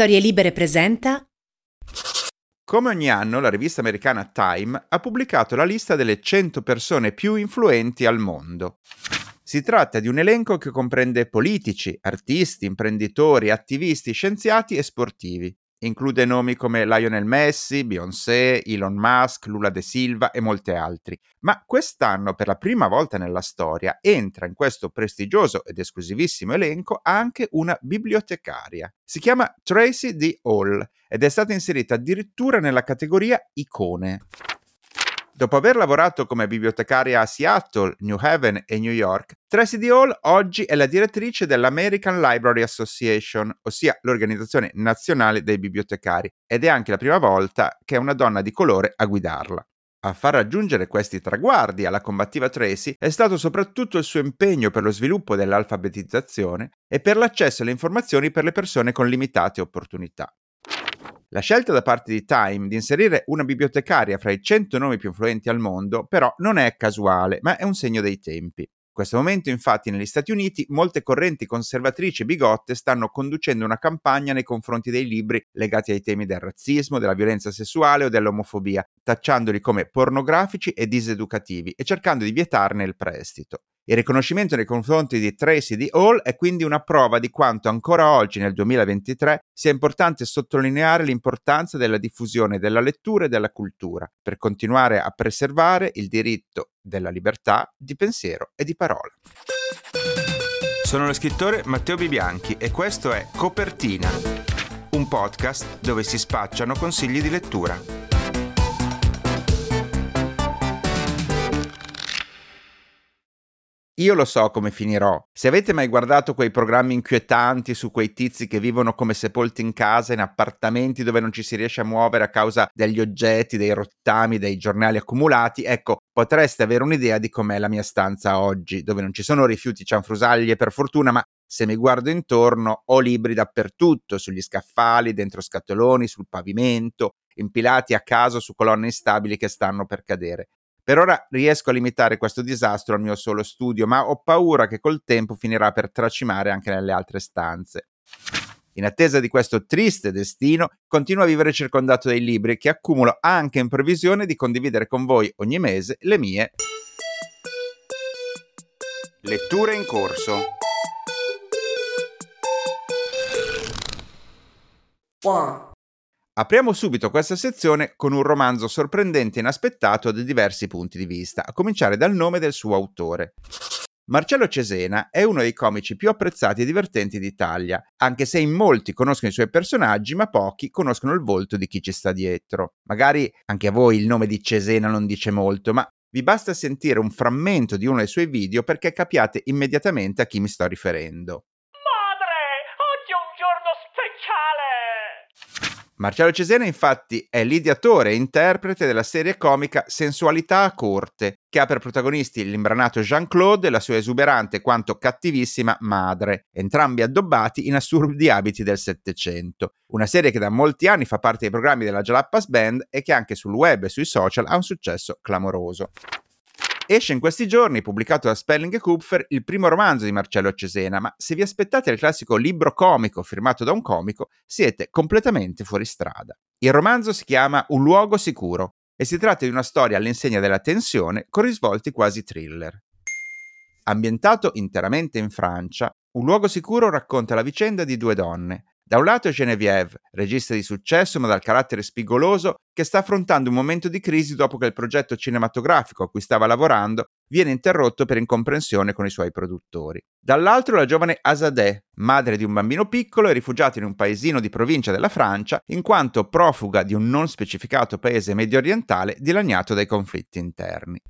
Storie Libere presenta. Come ogni anno, la rivista americana Time ha pubblicato la lista delle 100 persone più influenti al mondo. Si tratta di un elenco che comprende politici, artisti, imprenditori, attivisti, scienziati e sportivi. Include nomi come Lionel Messi, Beyoncé, Elon Musk, Lula De Silva e molti altri. Ma quest'anno, per la prima volta nella storia, entra in questo prestigioso ed esclusivissimo elenco anche una bibliotecaria. Si chiama Tracy D. Hall ed è stata inserita addirittura nella categoria icone. Dopo aver lavorato come bibliotecaria a Seattle, New Haven e New York, Tracy D. Hall oggi è la direttrice dell'American Library Association, ossia l'organizzazione nazionale dei bibliotecari, ed è anche la prima volta che è una donna di colore a guidarla. A far raggiungere questi traguardi alla combattiva Tracy è stato soprattutto il suo impegno per lo sviluppo dell'alfabetizzazione e per l'accesso alle informazioni per le persone con limitate opportunità. La scelta da parte di Time di inserire una bibliotecaria fra i 100 nomi più influenti al mondo, però, non è casuale, ma è un segno dei tempi. In questo momento, infatti, negli Stati Uniti molte correnti conservatrici bigotte stanno conducendo una campagna nei confronti dei libri legati ai temi del razzismo, della violenza sessuale o dell'omofobia, tacciandoli come pornografici e diseducativi e cercando di vietarne il prestito. Il riconoscimento nei confronti di Tracy di Hall è quindi una prova di quanto ancora oggi, nel 2023, sia importante sottolineare l'importanza della diffusione della lettura e della cultura per continuare a preservare il diritto della libertà di pensiero e di parola. Sono lo scrittore Matteo Bibianchi e questo è Copertina, un podcast dove si spacciano consigli di lettura. Io lo so come finirò. Se avete mai guardato quei programmi inquietanti su quei tizi che vivono come sepolti in casa, in appartamenti dove non ci si riesce a muovere a causa degli oggetti, dei rottami, dei giornali accumulati, ecco, potreste avere un'idea di com'è la mia stanza oggi, dove non ci sono rifiuti cianfrusaglie per fortuna, ma se mi guardo intorno ho libri dappertutto, sugli scaffali, dentro scatoloni, sul pavimento, impilati a caso su colonne instabili che stanno per cadere. Per ora riesco a limitare questo disastro al mio solo studio, ma ho paura che col tempo finirà per tracimare anche nelle altre stanze. In attesa di questo triste destino, continuo a vivere circondato dai libri che accumulo anche in previsione di condividere con voi ogni mese le mie letture in corso. One. Apriamo subito questa sezione con un romanzo sorprendente e inaspettato da diversi punti di vista, a cominciare dal nome del suo autore. Marcello Cesena è uno dei comici più apprezzati e divertenti d'Italia, anche se in molti conoscono i suoi personaggi, ma pochi conoscono il volto di chi ci sta dietro. Magari anche a voi il nome di Cesena non dice molto, ma vi basta sentire un frammento di uno dei suoi video perché capiate immediatamente a chi mi sto riferendo. Marcello Cesena infatti è l'ideatore e interprete della serie comica Sensualità a corte, che ha per protagonisti l'imbranato Jean-Claude e la sua esuberante quanto cattivissima madre, entrambi addobbati in assurdi abiti del Settecento. Una serie che da molti anni fa parte dei programmi della Jalappas Band e che anche sul web e sui social ha un successo clamoroso. Esce in questi giorni, pubblicato da Spelling Kupfer, il primo romanzo di Marcello Cesena, ma se vi aspettate il classico libro comico firmato da un comico, siete completamente fuori strada. Il romanzo si chiama Un luogo sicuro e si tratta di una storia all'insegna della tensione con risvolti quasi thriller. Ambientato interamente in Francia, Un luogo sicuro racconta la vicenda di due donne, da un lato Genevieve, regista di successo ma dal carattere spigoloso, che sta affrontando un momento di crisi dopo che il progetto cinematografico a cui stava lavorando viene interrotto per incomprensione con i suoi produttori. Dall'altro la giovane Asadeh, madre di un bambino piccolo e rifugiata in un paesino di provincia della Francia, in quanto profuga di un non specificato paese medio orientale dilaniato dai conflitti interni.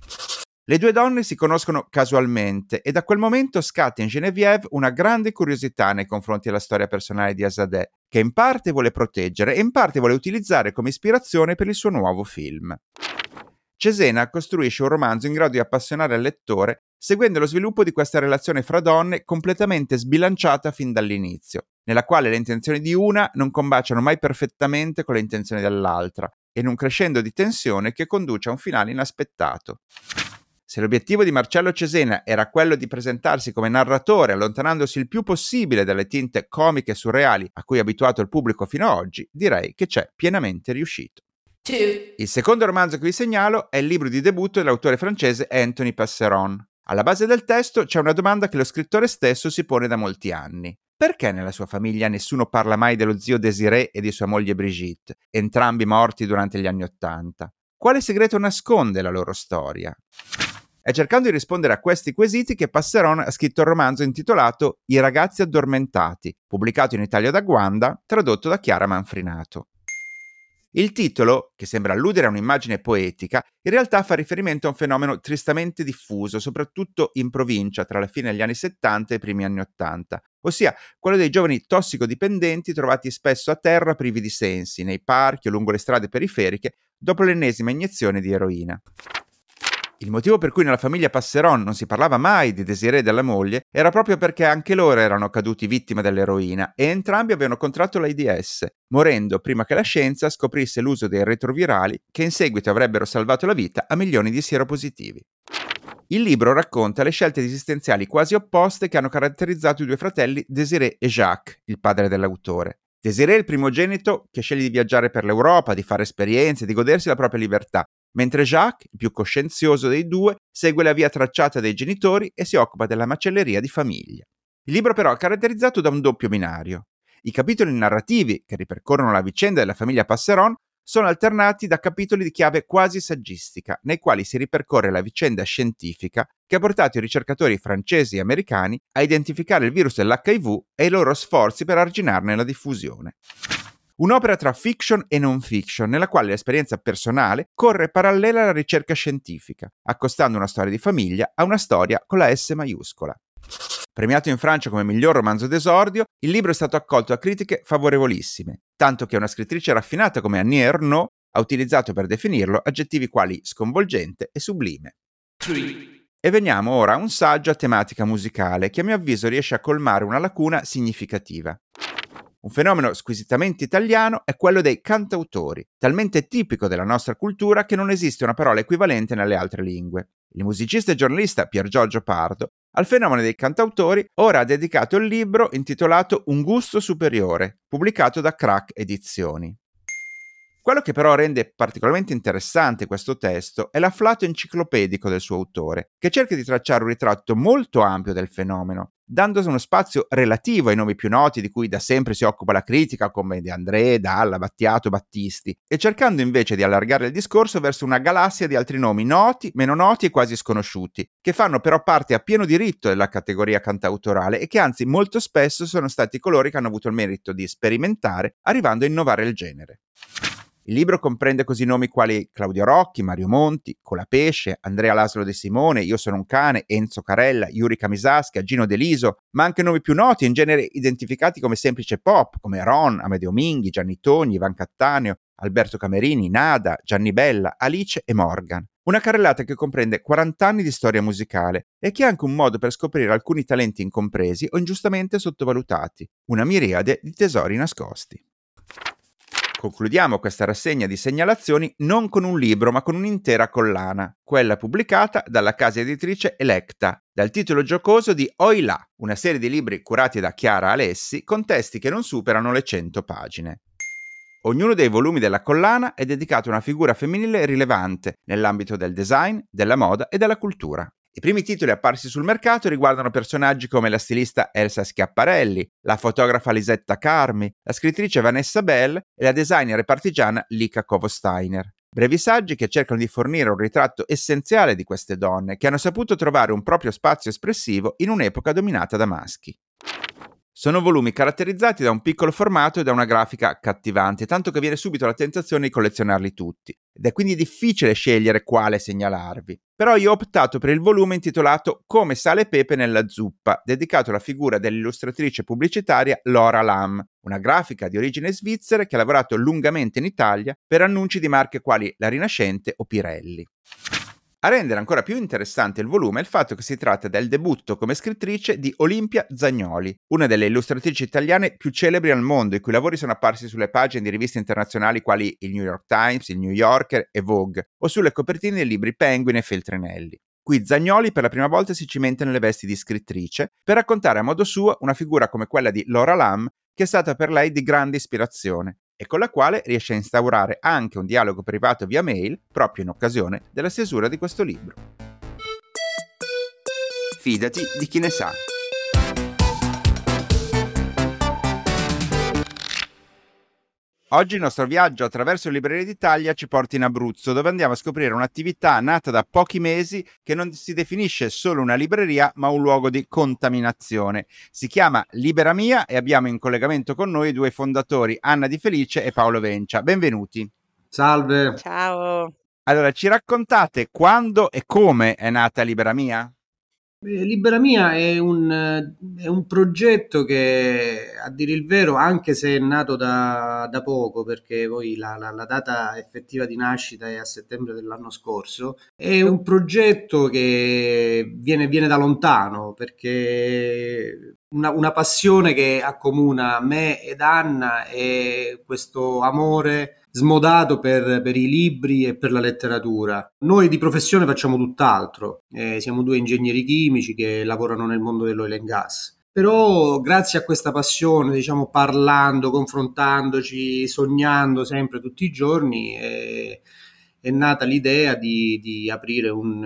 Le due donne si conoscono casualmente e da quel momento scatta in Genevieve una grande curiosità nei confronti della storia personale di Azadeh, che in parte vuole proteggere e in parte vuole utilizzare come ispirazione per il suo nuovo film. Cesena costruisce un romanzo in grado di appassionare il lettore seguendo lo sviluppo di questa relazione fra donne completamente sbilanciata fin dall'inizio, nella quale le intenzioni di una non combaciano mai perfettamente con le intenzioni dell'altra, in un crescendo di tensione che conduce a un finale inaspettato. Se l'obiettivo di Marcello Cesena era quello di presentarsi come narratore, allontanandosi il più possibile dalle tinte comiche e surreali a cui è abituato il pubblico fino ad oggi, direi che c'è pienamente riuscito. Il secondo romanzo che vi segnalo è il libro di debutto dell'autore francese Anthony Passeron. Alla base del testo c'è una domanda che lo scrittore stesso si pone da molti anni. Perché nella sua famiglia nessuno parla mai dello zio Désiré e di sua moglie Brigitte, entrambi morti durante gli anni Ottanta? Quale segreto nasconde la loro storia? È cercando di rispondere a questi quesiti che Passeron ha scritto il romanzo intitolato I ragazzi addormentati, pubblicato in Italia da Guanda, tradotto da Chiara Manfrinato. Il titolo, che sembra alludere a un'immagine poetica, in realtà fa riferimento a un fenomeno tristamente diffuso, soprattutto in provincia tra la fine degli anni 70 e i primi anni 80, ossia quello dei giovani tossicodipendenti trovati spesso a terra privi di sensi, nei parchi o lungo le strade periferiche, dopo l'ennesima iniezione di eroina. Il motivo per cui nella famiglia Passeron non si parlava mai di Desiree della moglie era proprio perché anche loro erano caduti vittima dell'eroina e entrambi avevano contratto l'AIDS, morendo prima che la scienza scoprisse l'uso dei retrovirali che in seguito avrebbero salvato la vita a milioni di sieropositivi. Il libro racconta le scelte esistenziali quasi opposte che hanno caratterizzato i due fratelli Desiree e Jacques, il padre dell'autore. Desiree è il primogenito che sceglie di viaggiare per l'Europa, di fare esperienze, di godersi la propria libertà, mentre Jacques, il più coscienzioso dei due, segue la via tracciata dai genitori e si occupa della macelleria di famiglia. Il libro però è caratterizzato da un doppio binario. I capitoli narrativi che ripercorrono la vicenda della famiglia Passeron sono alternati da capitoli di chiave quasi saggistica, nei quali si ripercorre la vicenda scientifica che ha portato i ricercatori francesi e americani a identificare il virus dell'HIV e i loro sforzi per arginarne la diffusione. Un'opera tra fiction e non fiction, nella quale l'esperienza personale corre parallela alla ricerca scientifica, accostando una storia di famiglia a una storia con la S maiuscola. Premiato in Francia come miglior romanzo d'esordio, il libro è stato accolto da critiche favorevolissime, tanto che una scrittrice raffinata come Annie Ernaux ha utilizzato per definirlo aggettivi quali sconvolgente e sublime. E veniamo ora a un saggio a tematica musicale che a mio avviso riesce a colmare una lacuna significativa. Un fenomeno squisitamente italiano è quello dei cantautori, talmente tipico della nostra cultura che non esiste una parola equivalente nelle altre lingue. Il musicista e giornalista Pier Giorgio Pardo al fenomeno dei cantautori ora ha dedicato il libro intitolato Un gusto superiore, pubblicato da Crack Edizioni. Quello che però rende particolarmente interessante questo testo è l'afflato enciclopedico del suo autore, che cerca di tracciare un ritratto molto ampio del fenomeno, dando uno spazio relativo ai nomi più noti di cui da sempre si occupa la critica, come De André, Dalla, Battiato, Battisti, e cercando invece di allargare il discorso verso una galassia di altri nomi noti, meno noti e quasi sconosciuti, che fanno però parte a pieno diritto della categoria cantautorale e che anzi molto spesso sono stati coloro che hanno avuto il merito di sperimentare, arrivando a innovare il genere. Il libro comprende così nomi quali Claudio Rocchi, Mario Monti, Colapesce, Andrea Laslo De Simone, Io sono un cane, Enzo Carella, Yuri Kamisasca, Gino Deliso, ma anche nomi più noti, in genere identificati come semplice pop, come Ron, Amedeo Minghi, Gianni Togni, Ivan Cattaneo, Alberto Camerini, Nada, Gianni Bella, Alice e Morgan. Una carrellata che comprende 40 anni di storia musicale e che è anche un modo per scoprire alcuni talenti incompresi o ingiustamente sottovalutati, una miriade di tesori nascosti. Concludiamo questa rassegna di segnalazioni non con un libro, ma con un'intera collana, quella pubblicata dalla casa editrice Electa, dal titolo giocoso di Oilà, una serie di libri curati da Chiara Alessi con testi che non superano le 100 pagine. Ognuno dei volumi della collana è dedicato a una figura femminile rilevante nell'ambito del design, della moda e della cultura. I primi titoli apparsi sul mercato riguardano personaggi come la stilista Elsa Schiapparelli, la fotografa Lisetta Carmi, la scrittrice Vanessa Bell e la designer e partigiana Lika Kovo-Steiner. Brevi saggi che cercano di fornire un ritratto essenziale di queste donne che hanno saputo trovare un proprio spazio espressivo in un'epoca dominata da maschi. Sono volumi caratterizzati da un piccolo formato e da una grafica accattivante, tanto che viene subito la tentazione di collezionarli tutti, ed è quindi difficile scegliere quale segnalarvi. Però io ho optato per il volume intitolato Come sale pepe nella zuppa, dedicato alla figura dell'illustratrice pubblicitaria Laura Lam, una grafica di origine svizzera che ha lavorato lungamente in Italia per annunci di marche quali La Rinascente o Pirelli. A rendere ancora più interessante il volume è il fatto che si tratta del debutto come scrittrice di Olimpia Zagnoli, una delle illustratrici italiane più celebri al mondo, i cui lavori sono apparsi sulle pagine di riviste internazionali quali il New York Times, il New Yorker e Vogue, o sulle copertine dei libri Penguin e Feltrinelli. Qui Zagnoli per la prima volta si cimenta nelle vesti di scrittrice per raccontare a modo suo una figura come quella di Laura Lam, che è stata per lei di grande ispirazione e con la quale riesce a instaurare anche un dialogo privato via mail proprio in occasione della stesura di questo libro. Fidati di chi ne sa. Oggi il nostro viaggio attraverso le librerie d'Italia ci porta in Abruzzo, dove andiamo a scoprire un'attività nata da pochi mesi che non si definisce solo una libreria, ma un luogo di contaminazione. Si chiama Libera Mia e abbiamo in collegamento con noi due fondatori, Anna Di Felice e Paolo Vencia. Benvenuti. Salve. Ciao. Allora, ci raccontate quando e come è nata Libera Mia? Libera Mia è un, è un, progetto che, a dire il vero, anche se è nato da, da poco, perché poi la, la, la, data effettiva di nascita è a settembre dell'anno scorso, è un progetto che viene, viene da lontano, perché una, una, passione che accomuna me ed Anna è questo amore smodato per, per, i libri e per la letteratura. Noi di professione facciamo tutt'altro, eh, siamo due ingegneri chimici che lavorano nel mondo dell'oil and gas. Però grazie a questa passione, diciamo parlando, confrontandoci, sognando sempre tutti i giorni, è, è nata l'idea di, di aprire un,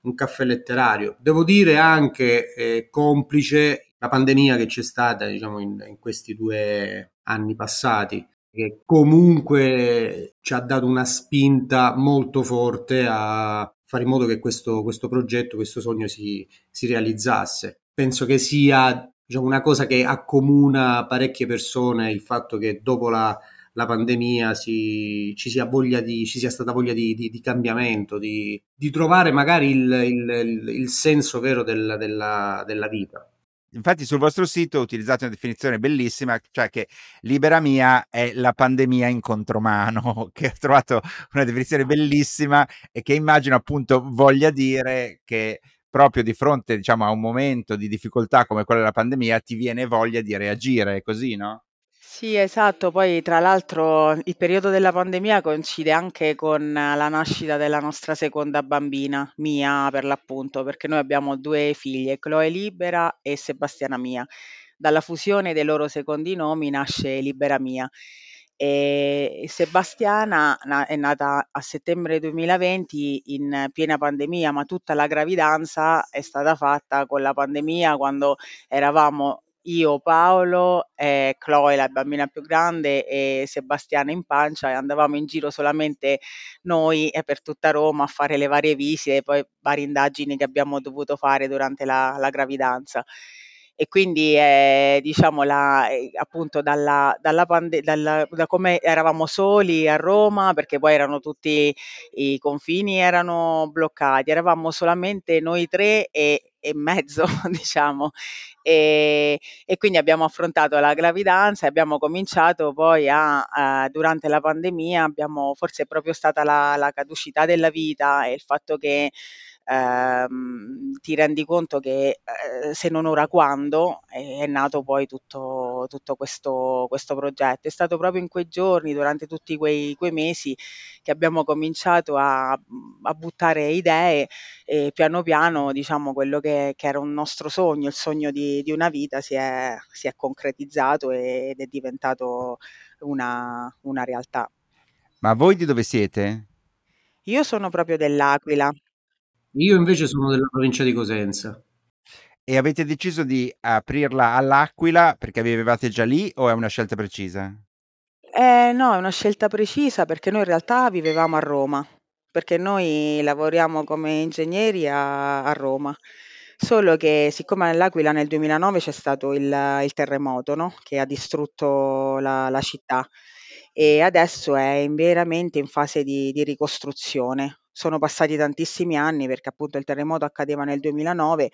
un, caffè letterario. Devo dire anche eh, complice la pandemia che c'è stata diciamo, in, in questi due anni passati che comunque ci ha dato una spinta molto forte a fare in modo che questo, questo progetto, questo sogno si, si, realizzasse. Penso che sia diciamo, una cosa che accomuna parecchie persone il fatto che dopo la, la pandemia si, ci, sia di, ci, sia stata voglia di, di, di cambiamento, di, trovare magari il, il, il senso vero del, della, della vita. Infatti sul vostro sito utilizzate una definizione bellissima, cioè che Libera Mia è la pandemia in contromano, che ho trovato una definizione bellissima e che immagino appunto voglia dire che proprio di fronte diciamo, a un momento di difficoltà come quello della pandemia ti viene voglia di reagire, così, no? Sì, esatto. Poi tra l'altro il periodo della pandemia coincide anche con la nascita della nostra seconda bambina, Mia per l'appunto, perché noi abbiamo due figlie, Chloe Libera e Sebastiana Mia. Dalla fusione dei loro secondi nomi nasce Libera Mia. E Sebastiana è nata a settembre 2020 in piena pandemia, ma tutta la gravidanza è stata fatta con la pandemia quando eravamo io, Paolo, e Chloe, la bambina più grande, e Sebastiana in pancia e andavamo in giro solamente noi e per tutta Roma a fare le varie visite e poi varie indagini che abbiamo dovuto fare durante la, la gravidanza. E quindi eh, diciamo la, eh, appunto dalla, dalla pande- dalla, da come eravamo soli a Roma, perché poi erano tutti i confini erano bloccati, eravamo solamente noi tre e, e mezzo, diciamo, e, e, quindi abbiamo affrontato la gravidanza e abbiamo cominciato poi a, a durante la pandemia, abbiamo, forse è proprio stata la, la caducità della vita e il fatto che ehm, ti rendi conto che eh, se non ora quando è, è nato poi tutto, tutto questo, questo, progetto. È stato proprio in quei giorni, durante tutti quei, quei mesi, che abbiamo cominciato a, a, buttare idee e piano piano diciamo quello che, che, era un nostro sogno, il sogno di, di una vita si è, si è concretizzato ed è diventato una, una realtà. Ma voi di dove siete? Io sono proprio dell'Aquila. Io invece sono della provincia di Cosenza. E avete deciso di aprirla all'Aquila perché vivevate già lì o è una scelta precisa? Eh, no, è una scelta precisa perché noi in realtà vivevamo a Roma, perché noi lavoriamo come ingegneri a, a Roma. Solo che siccome all'Aquila nel 2009 c'è stato il, il terremoto, no? Che ha distrutto la, la città e adesso è veramente in fase di, di ricostruzione sono passati tantissimi anni perché appunto il terremoto accadeva nel 2009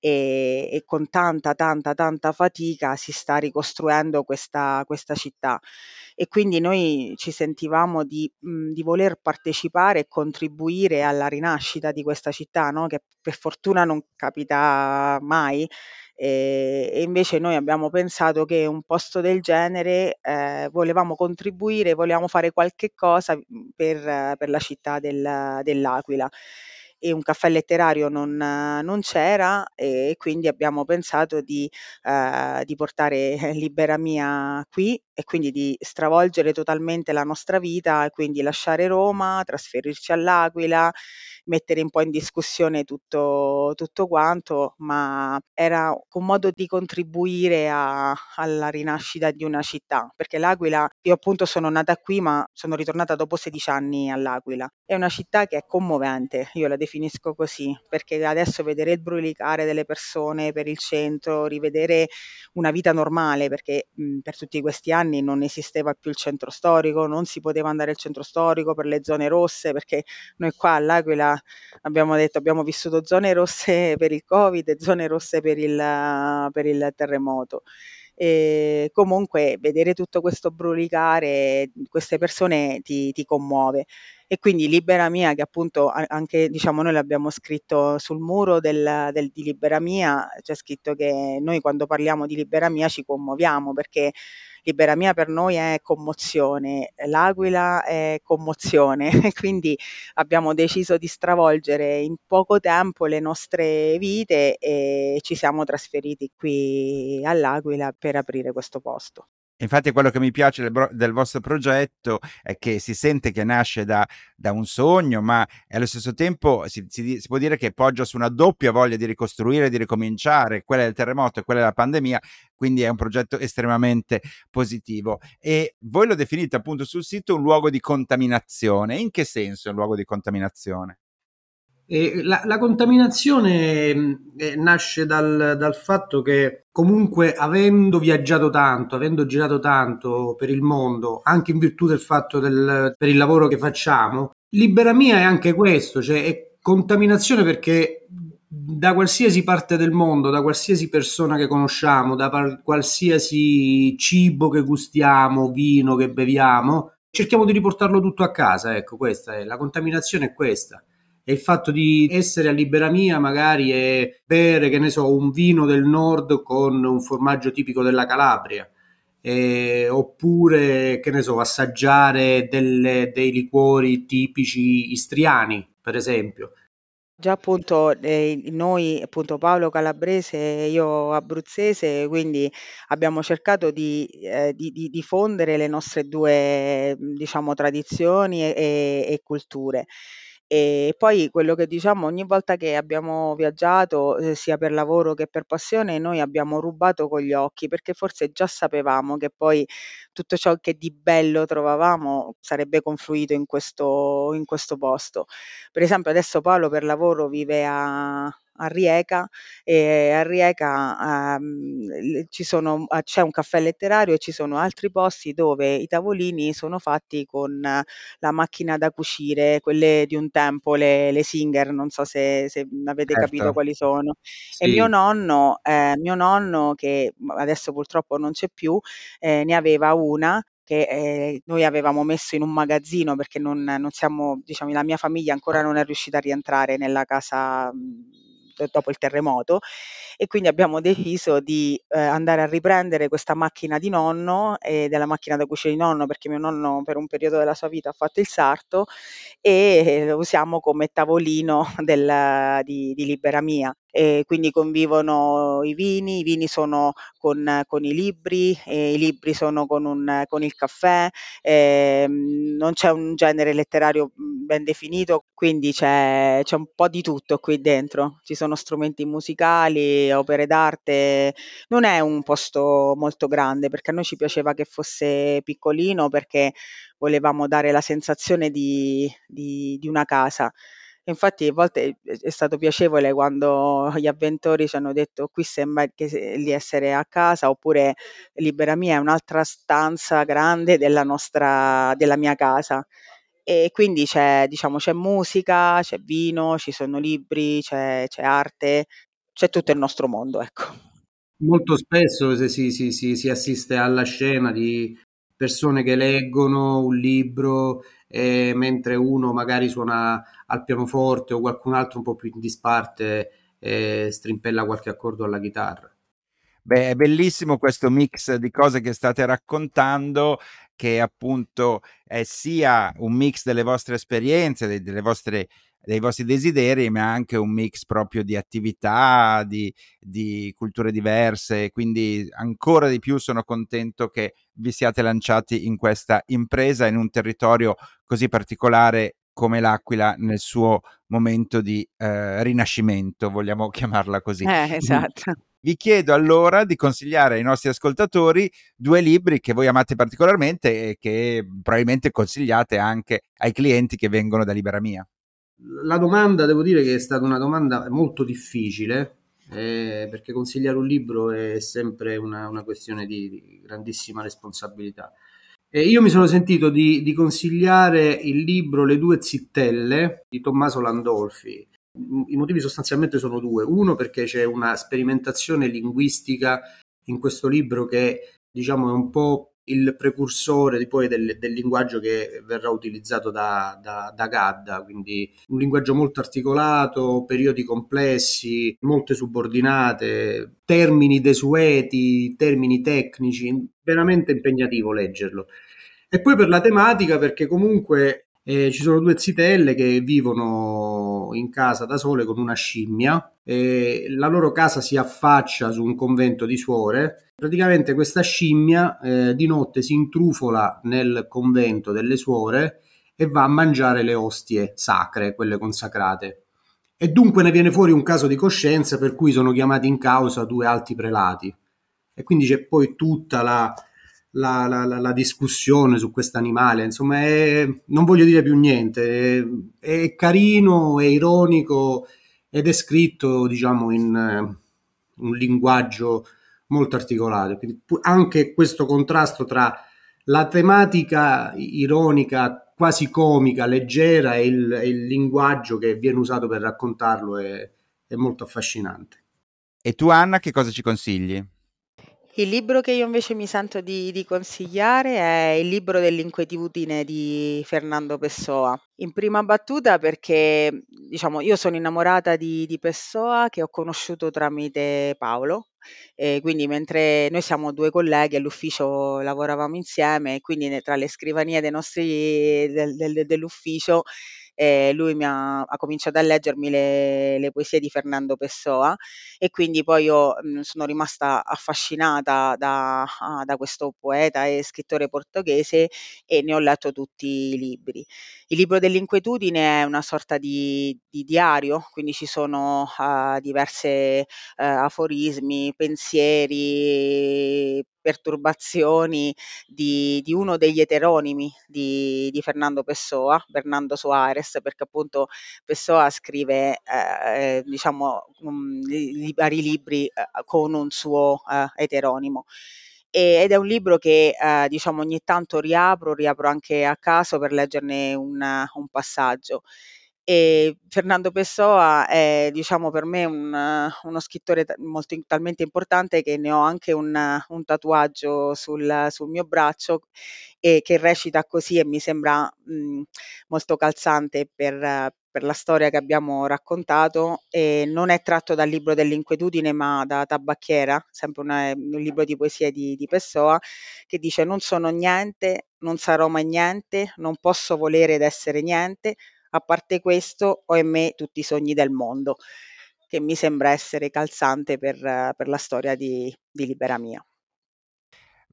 e, e con tanta, tanta, tanta fatica si sta ricostruendo questa, questa città e quindi noi ci sentivamo di, mh, di, voler partecipare e contribuire alla rinascita di questa città, no? che per fortuna non capita mai, e, e invece noi abbiamo pensato che un posto del genere eh, volevamo contribuire, volevamo fare qualche cosa per, per la città del, dell'Aquila. e un caffè letterario non, non c'era e quindi abbiamo pensato di, eh, di portare Libera Mia qui e quindi di stravolgere totalmente la nostra vita e quindi lasciare Roma, trasferirci all'Aquila mettere un po' in discussione tutto, tutto quanto, ma era un modo di contribuire a, alla rinascita di una città, perché l'Aquila, io appunto sono nata qui, ma sono ritornata dopo 16 anni all'Aquila. È una città che è commovente, io la definisco così, perché adesso vedere il brulicare delle persone per il centro, rivedere una vita normale, perché mh, per tutti questi anni non esisteva più il centro storico, non si poteva andare al centro storico per le zone rosse, perché noi qua all'Aquila abbiamo detto abbiamo vissuto zone rosse per il Covid e zone rosse per il, per il terremoto. E comunque vedere tutto questo brulicare, queste persone ti, ti commuove. E quindi Libera Mia, che appunto anche diciamo noi l'abbiamo scritto sul muro del, del, di Libera Mia, c'è scritto che noi quando parliamo di Libera Mia ci commuoviamo perché Libera Mia per noi è commozione, l'Aquila è commozione, quindi abbiamo deciso di stravolgere in poco tempo le nostre vite e ci siamo trasferiti qui all'Aquila per aprire questo posto. Infatti quello che mi piace del, del, vostro progetto è che si sente che nasce da, da un sogno, ma allo stesso tempo si, si, si, può dire che poggia su una doppia voglia di ricostruire, di ricominciare, quella del terremoto e quella della pandemia, quindi è un progetto estremamente positivo. E voi lo definite appunto sul sito un luogo di contaminazione. In che senso è un luogo di contaminazione? La, la, contaminazione mm, eh, nasce dal, dal, fatto che comunque avendo viaggiato tanto, avendo girato tanto per il mondo, anche in virtù del fatto del, per il lavoro che facciamo, Libera Mia è anche questo, cioè è contaminazione perché da qualsiasi parte del mondo, da qualsiasi persona che conosciamo, da par- qualsiasi cibo che gustiamo, vino che beviamo, cerchiamo di riportarlo tutto a casa, ecco, questa è la contaminazione è questa e il fatto di essere a libera mia magari e bere, che ne so, un vino del nord con un formaggio tipico della Calabria. Eh, oppure che ne so assaggiare delle, dei liquori tipici istriani per esempio Già appunto eh, noi, appunto Paolo Calabrese e io abruzzese, quindi abbiamo cercato di, eh, di, di diffondere le nostre due, diciamo, tradizioni e, e culture. E poi quello che diciamo ogni volta che abbiamo viaggiato, eh, sia per lavoro che per passione, noi abbiamo rubato con gli occhi, perché forse già sapevamo che poi tutto ciò che di bello trovavamo sarebbe confluito in questo, in questo posto. Per esempio adesso Paolo per lavoro vive a, a Rieca e a Rieca ci sono, ah, c'è un caffè letterario e ci sono altri posti dove i tavolini sono fatti con la macchina da cucire, quelle di un tempo, le, le Singer, non so se, se avete certo. capito quali sono. Sì. E mio nonno, eh, mio nonno, che adesso purtroppo non c'è più, eh, ne aveva una che eh, noi avevamo messo in un magazzino perché non, non siamo, diciamo, la mia famiglia ancora non è riuscita a rientrare nella casa dopo il terremoto e quindi abbiamo deciso di eh, andare a riprendere questa macchina di nonno e della macchina da cucire di nonno perché mio nonno per un periodo della sua vita ha fatto il sarto e lo usiamo come tavolino del, di, di Libera Mia. E quindi convivono i vini, i vini sono con, con i libri, i libri sono con, un, con il caffè, eh, non c'è un genere letterario ben definito, quindi c'è, c'è un po' di tutto qui dentro, ci sono strumenti musicali, opere d'arte, non è un posto molto grande perché a noi ci piaceva che fosse piccolino perché volevamo dare la sensazione di, di, di una casa. Infatti a volte è stato piacevole quando gli avventori ci hanno detto qui sembra che di essere a casa oppure Libera Mia è un'altra stanza grande della nostra della mia casa. E quindi c'è, diciamo, c'è musica, c'è vino, ci sono libri, c'è, c'è arte, c'è tutto il nostro mondo, ecco. Molto spesso si, si, si, si assiste alla scena di persone che leggono un libro eh, mentre uno magari suona al pianoforte o qualcun altro un po' più in disparte eh, strimpella qualche accordo alla chitarra. Beh, è bellissimo questo mix di cose che state raccontando che appunto è sia un mix delle vostre esperienze, delle vostre dei vostri desideri, ma anche un mix proprio di attività, di, di, culture diverse. Quindi ancora di più sono contento che vi siate lanciati in questa impresa in un territorio così particolare come l'Aquila nel suo momento di eh, rinascimento, vogliamo chiamarla così. Eh, esatto. Vi chiedo allora di consigliare ai nostri ascoltatori due libri che voi amate particolarmente e che probabilmente consigliate anche ai clienti che vengono da Libera Mia. La domanda, devo dire che è stata una domanda molto difficile, eh, perché consigliare un libro è sempre una, una questione di, di, grandissima responsabilità. E io mi sono sentito di, di, consigliare il libro Le due zittelle di Tommaso Landolfi. I motivi sostanzialmente sono due. Uno perché c'è una sperimentazione linguistica in questo libro che diciamo è un po' il precursore poi del, del, linguaggio che verrà utilizzato da, da, da, Gadda, quindi un linguaggio molto articolato, periodi complessi, molte subordinate, termini desueti, termini tecnici, veramente impegnativo leggerlo. E poi per la tematica, perché comunque eh, ci sono due zitelle che vivono in casa da sole con una scimmia. E la loro casa si affaccia su un convento di suore. Praticamente questa scimmia eh, di notte si intrufola nel convento delle suore e va a mangiare le ostie sacre, quelle consacrate. E dunque ne viene fuori un caso di coscienza per cui sono chiamati in causa due alti prelati. E quindi c'è poi tutta la, la, la, la discussione su questo animale, insomma, è, non voglio dire più niente, è, è, carino, è ironico ed è scritto, diciamo, in uh, un linguaggio molto articolato. Quindi anche questo contrasto tra la tematica ironica, quasi comica, leggera e il, il linguaggio che viene usato per raccontarlo è, è molto affascinante. E tu Anna che cosa ci consigli? Il libro che io invece mi sento di, di consigliare è il libro dell'inquietudine di Fernando Pessoa. In prima battuta perché diciamo, io sono innamorata di, di Pessoa che ho conosciuto tramite Paolo, e quindi mentre noi siamo due colleghi all'ufficio lavoravamo insieme e quindi tra le scrivanie dei nostri, del, del, dell'ufficio eh, lui mi ha, ha, cominciato a leggermi le, le, poesie di Fernando Pessoa e quindi poi io mh, sono rimasta affascinata da, ah, da, questo poeta e scrittore portoghese e ne ho letto tutti i libri. Il libro dell'inquietudine è una sorta di, di diario, quindi ci sono uh, diverse uh, aforismi, pensieri, perturbazioni di, di, uno degli eteronimi di, di, Fernando Pessoa, Bernardo Soares, perché appunto Pessoa scrive eh, diciamo, um, i vari libri eh, con un suo eh, eteronimo. ed è un libro che eh, diciamo ogni tanto riapro, riapro anche a caso per leggerne un, un passaggio. E Fernando Pessoa è, diciamo, per me un, uno scrittore molto, talmente importante che ne ho anche un, un tatuaggio sul, sul, mio braccio e che recita così e mi sembra mh, molto calzante per, per, la storia che abbiamo raccontato. E non è tratto dal libro dell'inquietudine, ma da Tabacchiera, sempre una, un libro di poesie di, di Pessoa, che dice: Non sono niente, non sarò mai niente, non posso volere ed essere niente a parte questo, ho in me tutti i sogni del mondo, che mi sembra essere calzante per, per la storia di, di Libera Mia.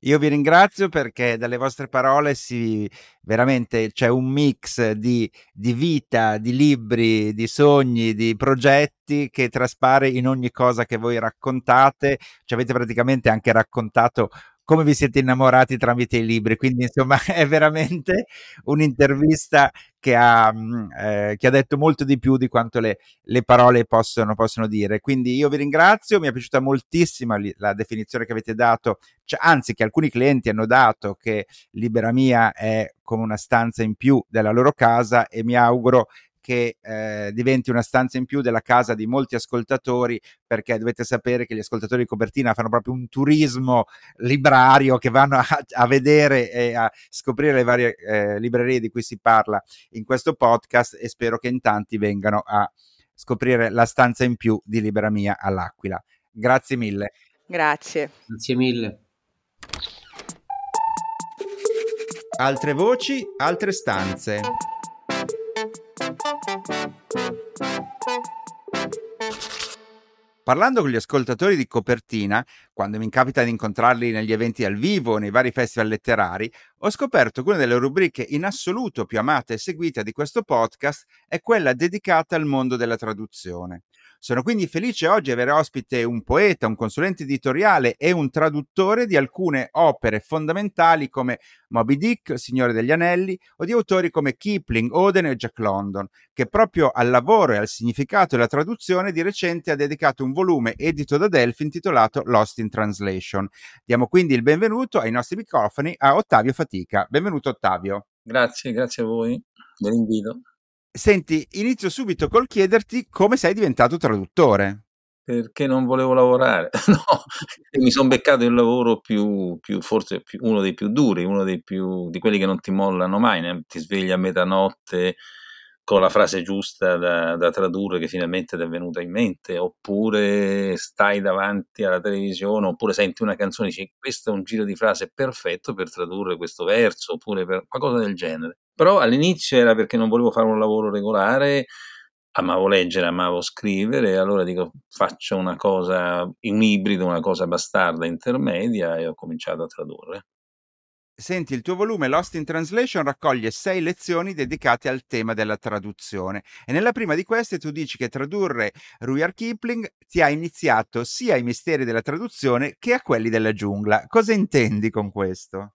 Io vi ringrazio perché dalle vostre parole si veramente c'è un mix di, di, vita, di libri, di sogni, di progetti che traspare in ogni cosa che voi raccontate. Ci avete praticamente anche raccontato come vi siete innamorati tramite i libri. Quindi, insomma, è veramente un'intervista che ha, mm, eh, che ha detto molto di più di quanto le, le parole possono, possono, dire. Quindi io vi ringrazio, mi è piaciuta moltissimo la definizione che avete dato, cioè, anzi che alcuni clienti hanno dato che Libera Mia è come una stanza in più della loro casa e mi auguro che eh, diventi una stanza in più della casa di molti ascoltatori, perché dovete sapere che gli ascoltatori di copertina fanno proprio un turismo librario che vanno a, a vedere e a scoprire le varie eh, librerie di cui si parla in questo podcast e spero che in tanti vengano a scoprire la stanza in più di Libera Mia all'Aquila. Grazie mille. Grazie. Grazie mille. Altre voci, altre stanze. Parlando con gli ascoltatori di copertina, quando mi capita di incontrarli negli eventi al vivo o nei vari festival letterari, ho scoperto che una delle rubriche in assoluto più amate e seguite di questo podcast è quella dedicata al mondo della traduzione. Sono quindi felice oggi di avere ospite un poeta, un consulente editoriale e un traduttore di alcune opere fondamentali come Moby Dick, Signore degli Anelli o di autori come Kipling, Oden e Jack London, che proprio al lavoro e al significato della traduzione di recente ha dedicato un volume edito da Delphi intitolato Lost in Translation. Diamo quindi il benvenuto ai nostri microfoni a Ottavio Fatica. Benvenuto Ottavio. Grazie, grazie a voi dell'invito. Senti, inizio subito col chiederti come sei diventato traduttore. Perché non volevo lavorare, no, mi sono beccato il lavoro più, più forse più, uno dei più duri, uno dei più di quelli che non ti mollano mai, né? ti svegli a metanotte con la frase giusta da, da, tradurre che finalmente ti è venuta in mente, oppure stai davanti alla televisione, oppure senti una canzone e dici questo è un giro di frase perfetto per tradurre questo verso, oppure per qualcosa del genere. Però all'inizio era perché non volevo fare un lavoro regolare, amavo leggere, amavo scrivere, allora dico faccio una cosa, un ibrido, una cosa bastarda intermedia e ho cominciato a tradurre. Senti, il tuo volume Lost in Translation raccoglie sei lezioni dedicate al tema della traduzione e nella prima di queste tu dici che tradurre Rudyard Kipling ti ha iniziato sia ai misteri della traduzione che a quelli della giungla. Cosa intendi con questo?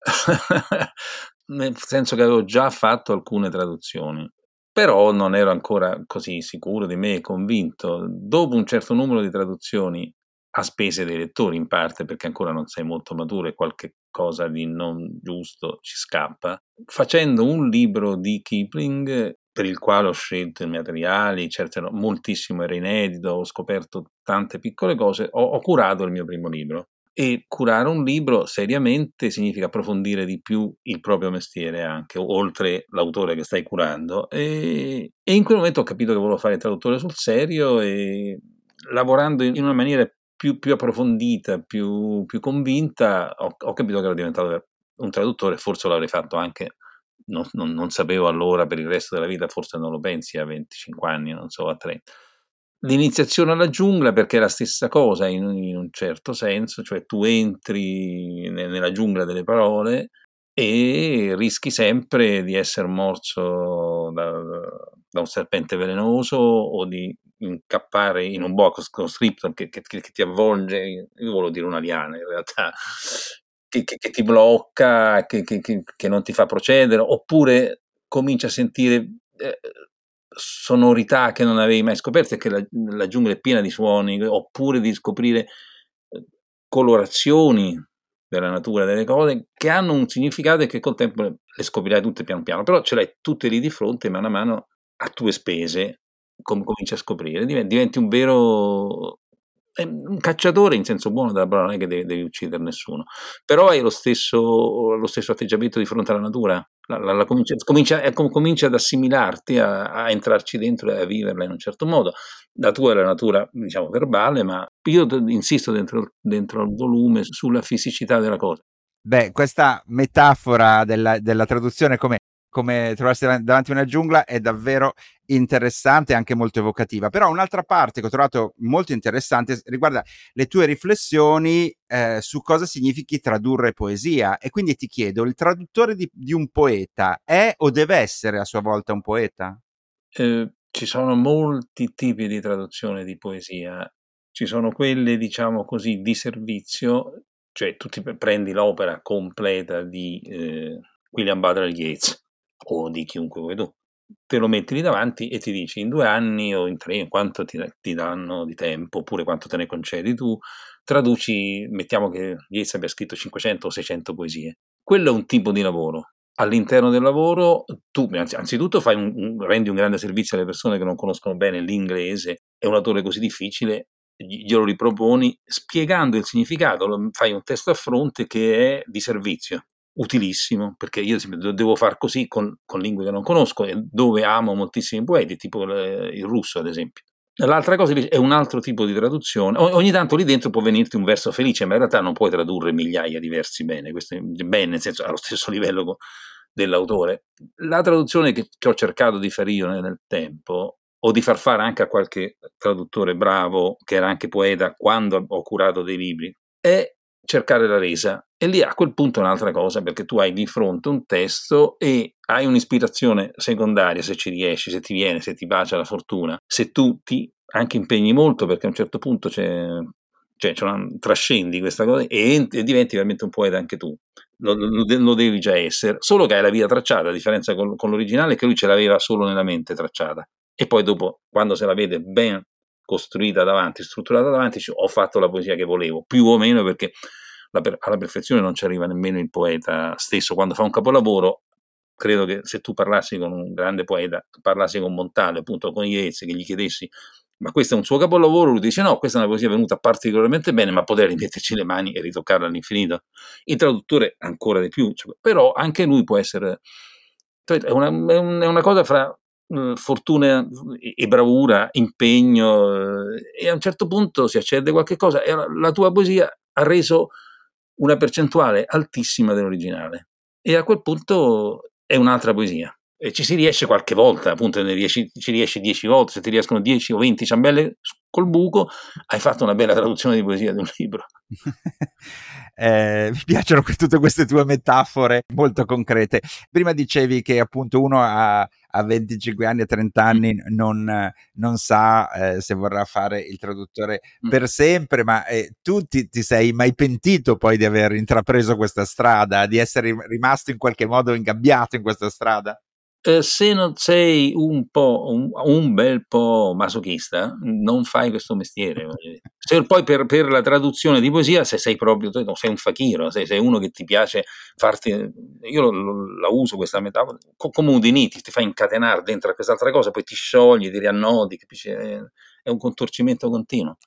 nel senso che avevo già fatto alcune traduzioni, però non ero ancora così sicuro di me e convinto. Dopo un certo numero di traduzioni, a spese dei lettori in parte, perché ancora non sei molto maturo e qualche cosa di non giusto ci scappa, facendo un libro di Kipling per il quale ho scelto i materiali, certo moltissimo era inedito, ho scoperto tante piccole cose, ho, ho curato il mio primo libro e curare un libro seriamente significa approfondire di più il proprio mestiere anche, oltre l'autore che stai curando. E, e in quel momento ho capito che volevo fare il traduttore sul serio e lavorando in una maniera più, più approfondita, più, più convinta, ho, ho, capito che ero diventato un traduttore, forse l'avrei fatto anche, non, non, non sapevo allora per il resto della vita, forse non lo pensi a 25 anni, non so, a 30 l'iniziazione alla giungla perché è la stessa cosa in, in un certo senso, cioè tu entri ne, nella giungla delle parole e rischi sempre di essere morso da, da, un serpente velenoso o di incappare in un boa constrictor che, che, che, ti avvolge, io volevo dire una liana in realtà, che, che ti blocca, che, non ti fa procedere, oppure cominci a sentire eh, sonorità che non avevi mai scoperto e che la, la, giungla è piena di suoni, oppure di scoprire eh, colorazioni della natura delle cose che hanno un significato e che col tempo le, scoprirai tutte piano piano, però ce l'hai tutte lì di fronte mano a mano a tue spese, com- cominci a scoprire, diventi un vero un cacciatore in senso buono della parola, non è che devi, devi uccidere nessuno, però hai lo stesso, lo stesso atteggiamento di fronte alla natura, la, la, la comincia, comincia, comincia, ad assimilarti, a, a, entrarci dentro e a viverla in un certo modo. La tua è la natura, diciamo, verbale, ma io insisto dentro, dentro il volume sulla fisicità della cosa. Beh, questa metafora della, della traduzione come come trovarsi davanti a una giungla è davvero interessante e anche molto evocativa. Però un'altra parte che ho trovato molto interessante riguarda le tue riflessioni eh, su cosa significhi tradurre poesia. E quindi ti chiedo, il traduttore di, di un poeta è o deve essere a sua volta un poeta? Eh, ci sono molti tipi di traduzione di poesia. Ci sono quelle, diciamo così, di servizio, cioè tu prendi l'opera completa di eh, William Butler Yeats o di chiunque vuoi tu. Te lo metti lì davanti e ti dici in due anni o in tre, quanto ti, ti danno di tempo, oppure quanto te ne concedi tu, traduci, mettiamo che Yeats abbia scritto 500 o 600 poesie. Quello è un tipo di lavoro. All'interno del lavoro tu anzitutto un, un, rendi un grande servizio alle persone che non conoscono bene l'inglese e un autore così difficile glielo riproponi spiegando il significato, fai un testo a fronte che è di servizio utilissimo, perché io devo far così con, con, lingue che non conosco e dove amo moltissimi poeti, tipo il russo ad esempio. L'altra cosa è un altro tipo di traduzione. ogni tanto lì dentro può venirti un verso felice, ma in realtà non puoi tradurre migliaia di versi bene, questo è bene, nel senso allo stesso livello dell'autore. La traduzione che, che ho cercato di fare io nel tempo, o di far fare anche a qualche traduttore bravo, che era anche poeta, quando ho curato dei libri, è cercare la resa. E lì a quel punto è un'altra cosa, perché tu hai di fronte un testo e hai un'ispirazione secondaria, se ci riesci, se ti viene, se ti bacia la fortuna, se tu ti anche impegni molto, perché a un certo punto c'è, cioè, una, trascendi questa cosa e, e, diventi veramente un poeta anche tu. Lo, lo, lo, devi già essere, solo che hai la via tracciata, a differenza con, con l'originale, che lui ce l'aveva solo nella mente tracciata. E poi dopo, quando se la vede ben costruita davanti, strutturata davanti, dice, ho fatto la poesia che volevo, più o meno perché per, alla perfezione non ci arriva nemmeno il poeta stesso. Quando fa un capolavoro, credo che se tu parlassi con un grande poeta, parlassi con Montale, appunto con Yeats, che gli chiedessi ma questo è un suo capolavoro, lui dice no, questa è una poesia venuta particolarmente bene, ma potrei rimetterci le mani e ritoccarla all'infinito. Il traduttore ancora di più, cioè, però anche lui può essere... Cioè, è una, è una cosa fra uh, fortuna e bravura, impegno, uh, e a un certo punto si accede qualche cosa e la tua poesia ha reso una percentuale altissima dell'originale. E a quel punto è un'altra poesia. E ci si riesce qualche volta, appunto, riesci, ci riesci 10 volte, se ti riescono 10 o 20 ciambelle col buco, hai fatto una bella traduzione di poesia di un libro. eh, mi piacciono tutte queste tue metafore molto concrete. Prima dicevi che appunto uno a, a 25 anni, a 30 anni non, non sa eh, se vorrà fare il traduttore mm. per sempre, ma eh, tu ti, ti, sei mai pentito poi di aver intrapreso questa strada, di essere rimasto in qualche modo ingabbiato in questa strada? Eh, se non sei un po' un, un, bel po' masochista, non fai questo mestiere. Se poi per, per, la traduzione di poesia, se sei proprio sei un fakiro, se sei uno che ti piace farti. Io lo, lo, la uso questa metafora come un diniti, ti fai incatenare dentro a quest'altra cosa, poi ti sciogli, ti riannodi, capisci? È un contorcimento continuo.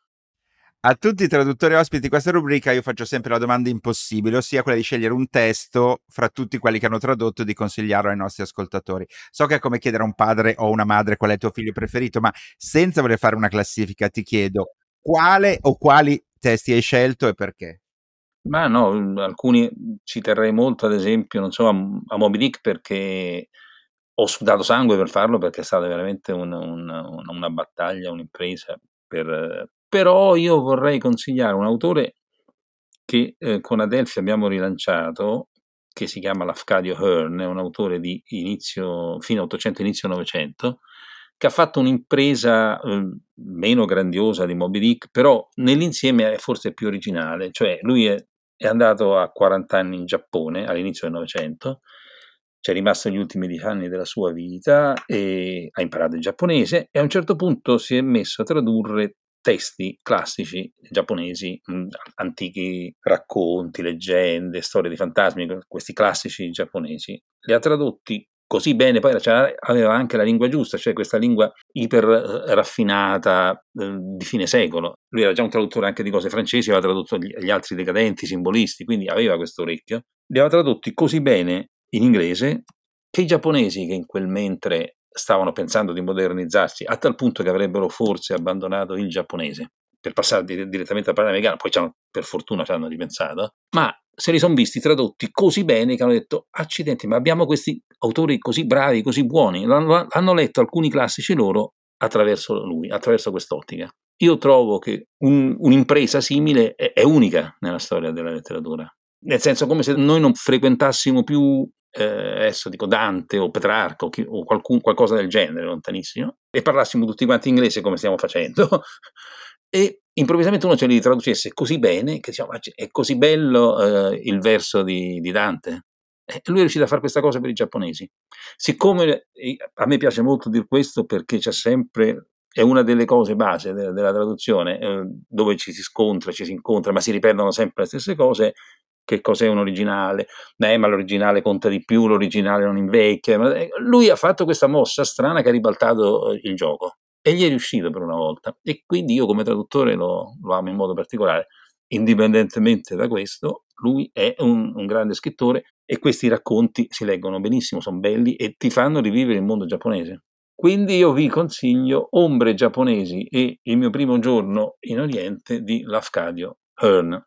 A tutti i traduttori ospiti di questa rubrica io faccio sempre la domanda impossibile, ossia quella di scegliere un testo fra tutti quelli che hanno tradotto e di consigliarlo ai nostri ascoltatori. So che è come chiedere a un padre o una madre qual è il tuo figlio preferito, ma senza voler fare una classifica ti chiedo quale o quali testi hai scelto e perché? Ma no, alcuni ci terrei molto, ad esempio, non so, a, a Moby Dick perché ho sudato sangue per farlo perché è stata veramente un, un, una battaglia, un'impresa per, però io vorrei consigliare un autore che eh, con Adelphi abbiamo rilanciato, che si chiama Lafcadio Hearn, è un autore di inizio, fine 800, inizio 900, che ha fatto un'impresa eh, meno grandiosa di Moby Dick, però nell'insieme è forse più originale, cioè lui è, è andato a 40 anni in Giappone all'inizio del Novecento, è rimasto gli ultimi dieci anni della sua vita e ha imparato il giapponese e a un certo punto si è messo a tradurre testi classici giapponesi, mh, antichi racconti, leggende, storie di fantasmi, questi classici giapponesi, li ha tradotti così bene, poi aveva anche la lingua giusta, cioè questa lingua iper eh, raffinata eh, di fine secolo. Lui era già un traduttore anche di cose francesi, aveva tradotto gli, gli altri decadenti, simbolisti, quindi aveva questo orecchio. Li aveva tradotti così bene in inglese che i giapponesi che in quel mentre stavano pensando di modernizzarsi a tal punto che avrebbero forse abbandonato il giapponese per passare di- direttamente a parlare americano, poi per fortuna ci hanno ripensato, ma se li sono visti tradotti così bene che hanno detto accidenti, ma abbiamo questi autori così bravi, così buoni, hanno, hanno letto alcuni classici loro attraverso lui, attraverso quest'ottica. Io trovo che un, un'impresa simile è, è unica nella storia della letteratura, nel senso come se noi non frequentassimo più eh, adesso dico Dante o Petrarca o, chi, o qualcun, qualcosa del genere, lontanissimo, e parlassimo tutti quanti inglese come stiamo facendo, e improvvisamente uno ce li traducesse così bene che diciamo, è così bello eh, il verso di, di Dante. E lui è riuscito a fare questa cosa per i giapponesi. Siccome a me piace molto dire questo perché c'è sempre è una delle cose base della, della traduzione, eh, dove ci si scontra, ci si incontra, ma si ripetono sempre le stesse cose, che cos'è un originale, eh, ma l'originale conta di più, l'originale non invecchia. Eh, lui ha fatto questa mossa strana che ha ribaltato eh, il gioco e gli è riuscito per una volta. E quindi io come traduttore lo, lo amo in modo particolare. Indipendentemente da questo, lui è un, un, grande scrittore e questi racconti si leggono benissimo, sono belli e ti fanno rivivere il mondo giapponese. Quindi io vi consiglio Ombre giapponesi e Il mio primo giorno in Oriente di Lafcadio Hearn.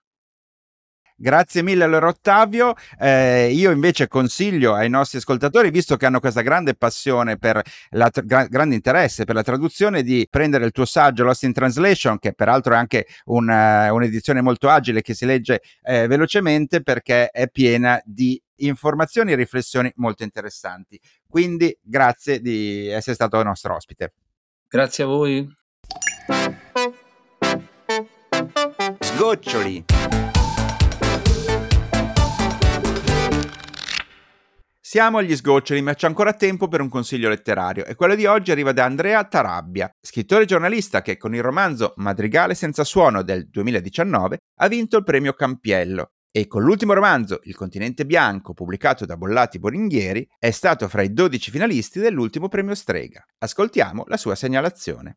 Grazie mille allora Ottavio. Eh, io invece consiglio ai nostri ascoltatori, visto che hanno questa grande passione per la gra- grande interesse per la traduzione, di prendere il tuo saggio Lost in Translation, che peraltro è anche un, uh, un'edizione molto agile che si legge eh, velocemente perché è piena di informazioni e riflessioni molto interessanti. Quindi grazie di essere stato nostro ospite. Grazie a voi. Sgoccioli. Siamo agli sgoccioli, ma c'è ancora tempo per un consiglio letterario e quello di oggi arriva da Andrea Tarabbia, scrittore e giornalista che con il romanzo Madrigale senza suono del 2019 ha vinto il premio Campiello e con l'ultimo romanzo Il continente bianco pubblicato da Bollati Boringhieri è stato fra i 12 finalisti dell'ultimo premio Strega. Ascoltiamo la sua segnalazione.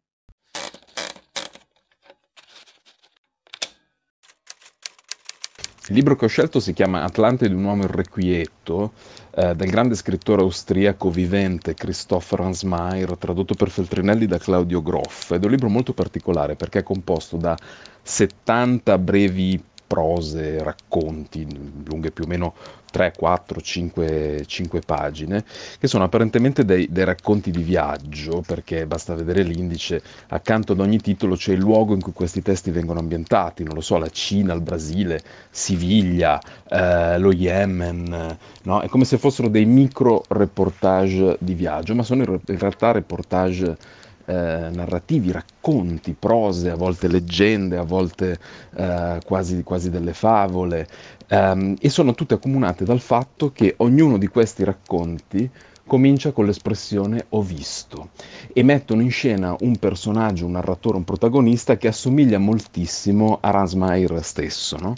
Il libro che ho scelto si chiama Atlante di un uomo irrequieto, eh, del grande scrittore austriaco vivente Christoph Ransmayr, tradotto per Feltrinelli da Claudio Groff. Ed è un libro molto particolare perché è composto da 70 brevi prose, racconti, lunghe più o meno 3, 4, 5, 5 pagine, che sono apparentemente dei, dei, racconti di viaggio, perché basta vedere l'indice, accanto ad ogni titolo c'è il luogo in cui questi testi vengono ambientati, non lo so, la Cina, il Brasile, Siviglia, eh, lo Yemen, no? è come se fossero dei micro reportage di viaggio, ma sono in realtà reportage eh, narrativi, racconti, prose, a volte leggende, a volte eh, quasi, quasi, delle favole, ehm, e sono tutte accomunate dal fatto che ognuno di questi racconti comincia con l'espressione ho visto e mettono in scena un personaggio, un narratore, un protagonista che assomiglia moltissimo a Ransmair stesso, no?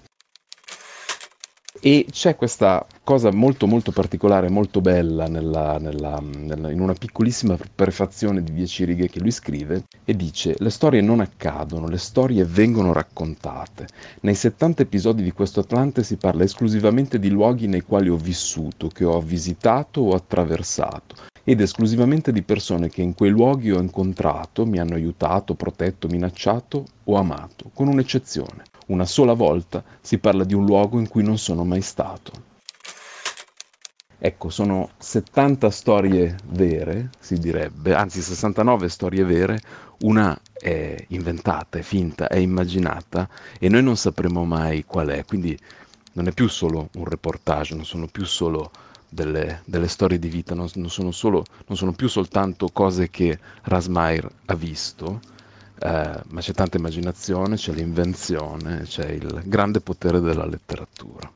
E c'è questa cosa molto molto particolare, molto bella nella, nella, nella, in una piccolissima prefazione di dieci righe che lui scrive e dice le storie non accadono, le storie vengono raccontate. Nei 70 episodi di questo Atlante si parla esclusivamente di luoghi nei quali ho vissuto, che ho visitato o attraversato ed esclusivamente di persone che in quei luoghi ho incontrato, mi hanno aiutato, protetto, minacciato o amato, con un'eccezione una sola volta si parla di un luogo in cui non sono mai stato. Ecco, sono 70 storie vere, si direbbe, anzi 69 storie vere, una è inventata, è finta, è immaginata e noi non sapremo mai qual è, quindi non è più solo un reportage, non sono più solo delle, delle storie di vita, non, non, sono solo, non sono più soltanto cose che Rasmair ha visto, eh, ma c'è tanta immaginazione, c'è l'invenzione, c'è il grande potere della letteratura.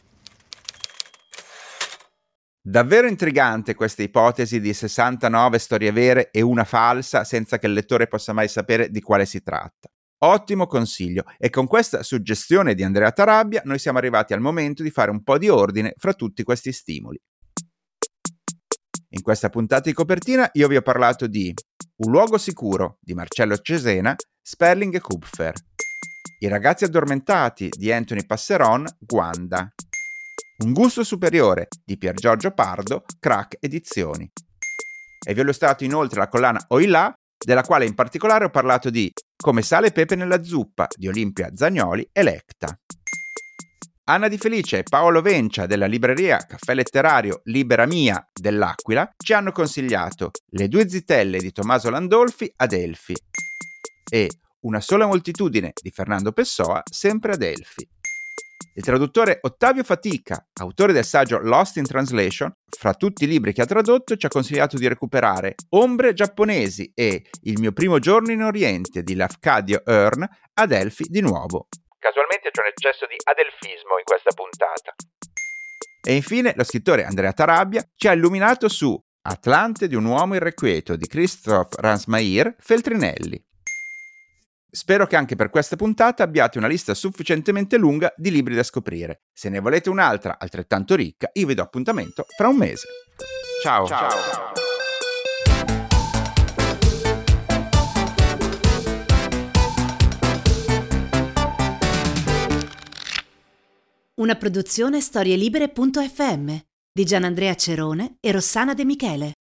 Davvero intrigante questa ipotesi di 69 storie vere e una falsa senza che il lettore possa mai sapere di quale si tratta. Ottimo consiglio e con questa suggestione di Andrea Tarabia noi siamo arrivati al momento di fare un po' di ordine fra tutti questi stimoli. In questa puntata di copertina io vi ho parlato di Un luogo sicuro di Marcello Cesena, Sperling e Kupfer. I ragazzi addormentati di Anthony Passeron, Guanda. Un gusto superiore di Pier Giorgio Pardo, Crack Edizioni. E vi ho illustrato inoltre la collana Oilà, della quale in particolare ho parlato di Come sale e pepe nella zuppa di Olimpia Zagnoli e Lecta. Anna Di Felice e Paolo Vencia della libreria Caffè Letterario Libera Mia dell'Aquila ci hanno consigliato Le due zitelle di Tommaso Landolfi ad Elfi e Una sola moltitudine di Fernando Pessoa, sempre ad Elfi. Il traduttore Ottavio Fatica, autore del saggio Lost in Translation, fra tutti i libri che ha tradotto ci ha consigliato di recuperare Ombre giapponesi e Il mio primo giorno in Oriente di Lafcadio Hearn ad Elfi di nuovo. Casualmente c'è un eccesso di adelfismo in questa puntata. E infine lo scrittore Andrea Tarabia ci ha illuminato su Atlante di un uomo irrequieto di Christoph Ransmair Feltrinelli. Spero che anche per questa puntata abbiate una lista sufficientemente lunga di libri da scoprire. Se ne volete un'altra altrettanto ricca, io vi do appuntamento fra un mese. Ciao. Ciao. Una produzione storielibere.fm di Gianandrea Cerone e Rossana De Michele.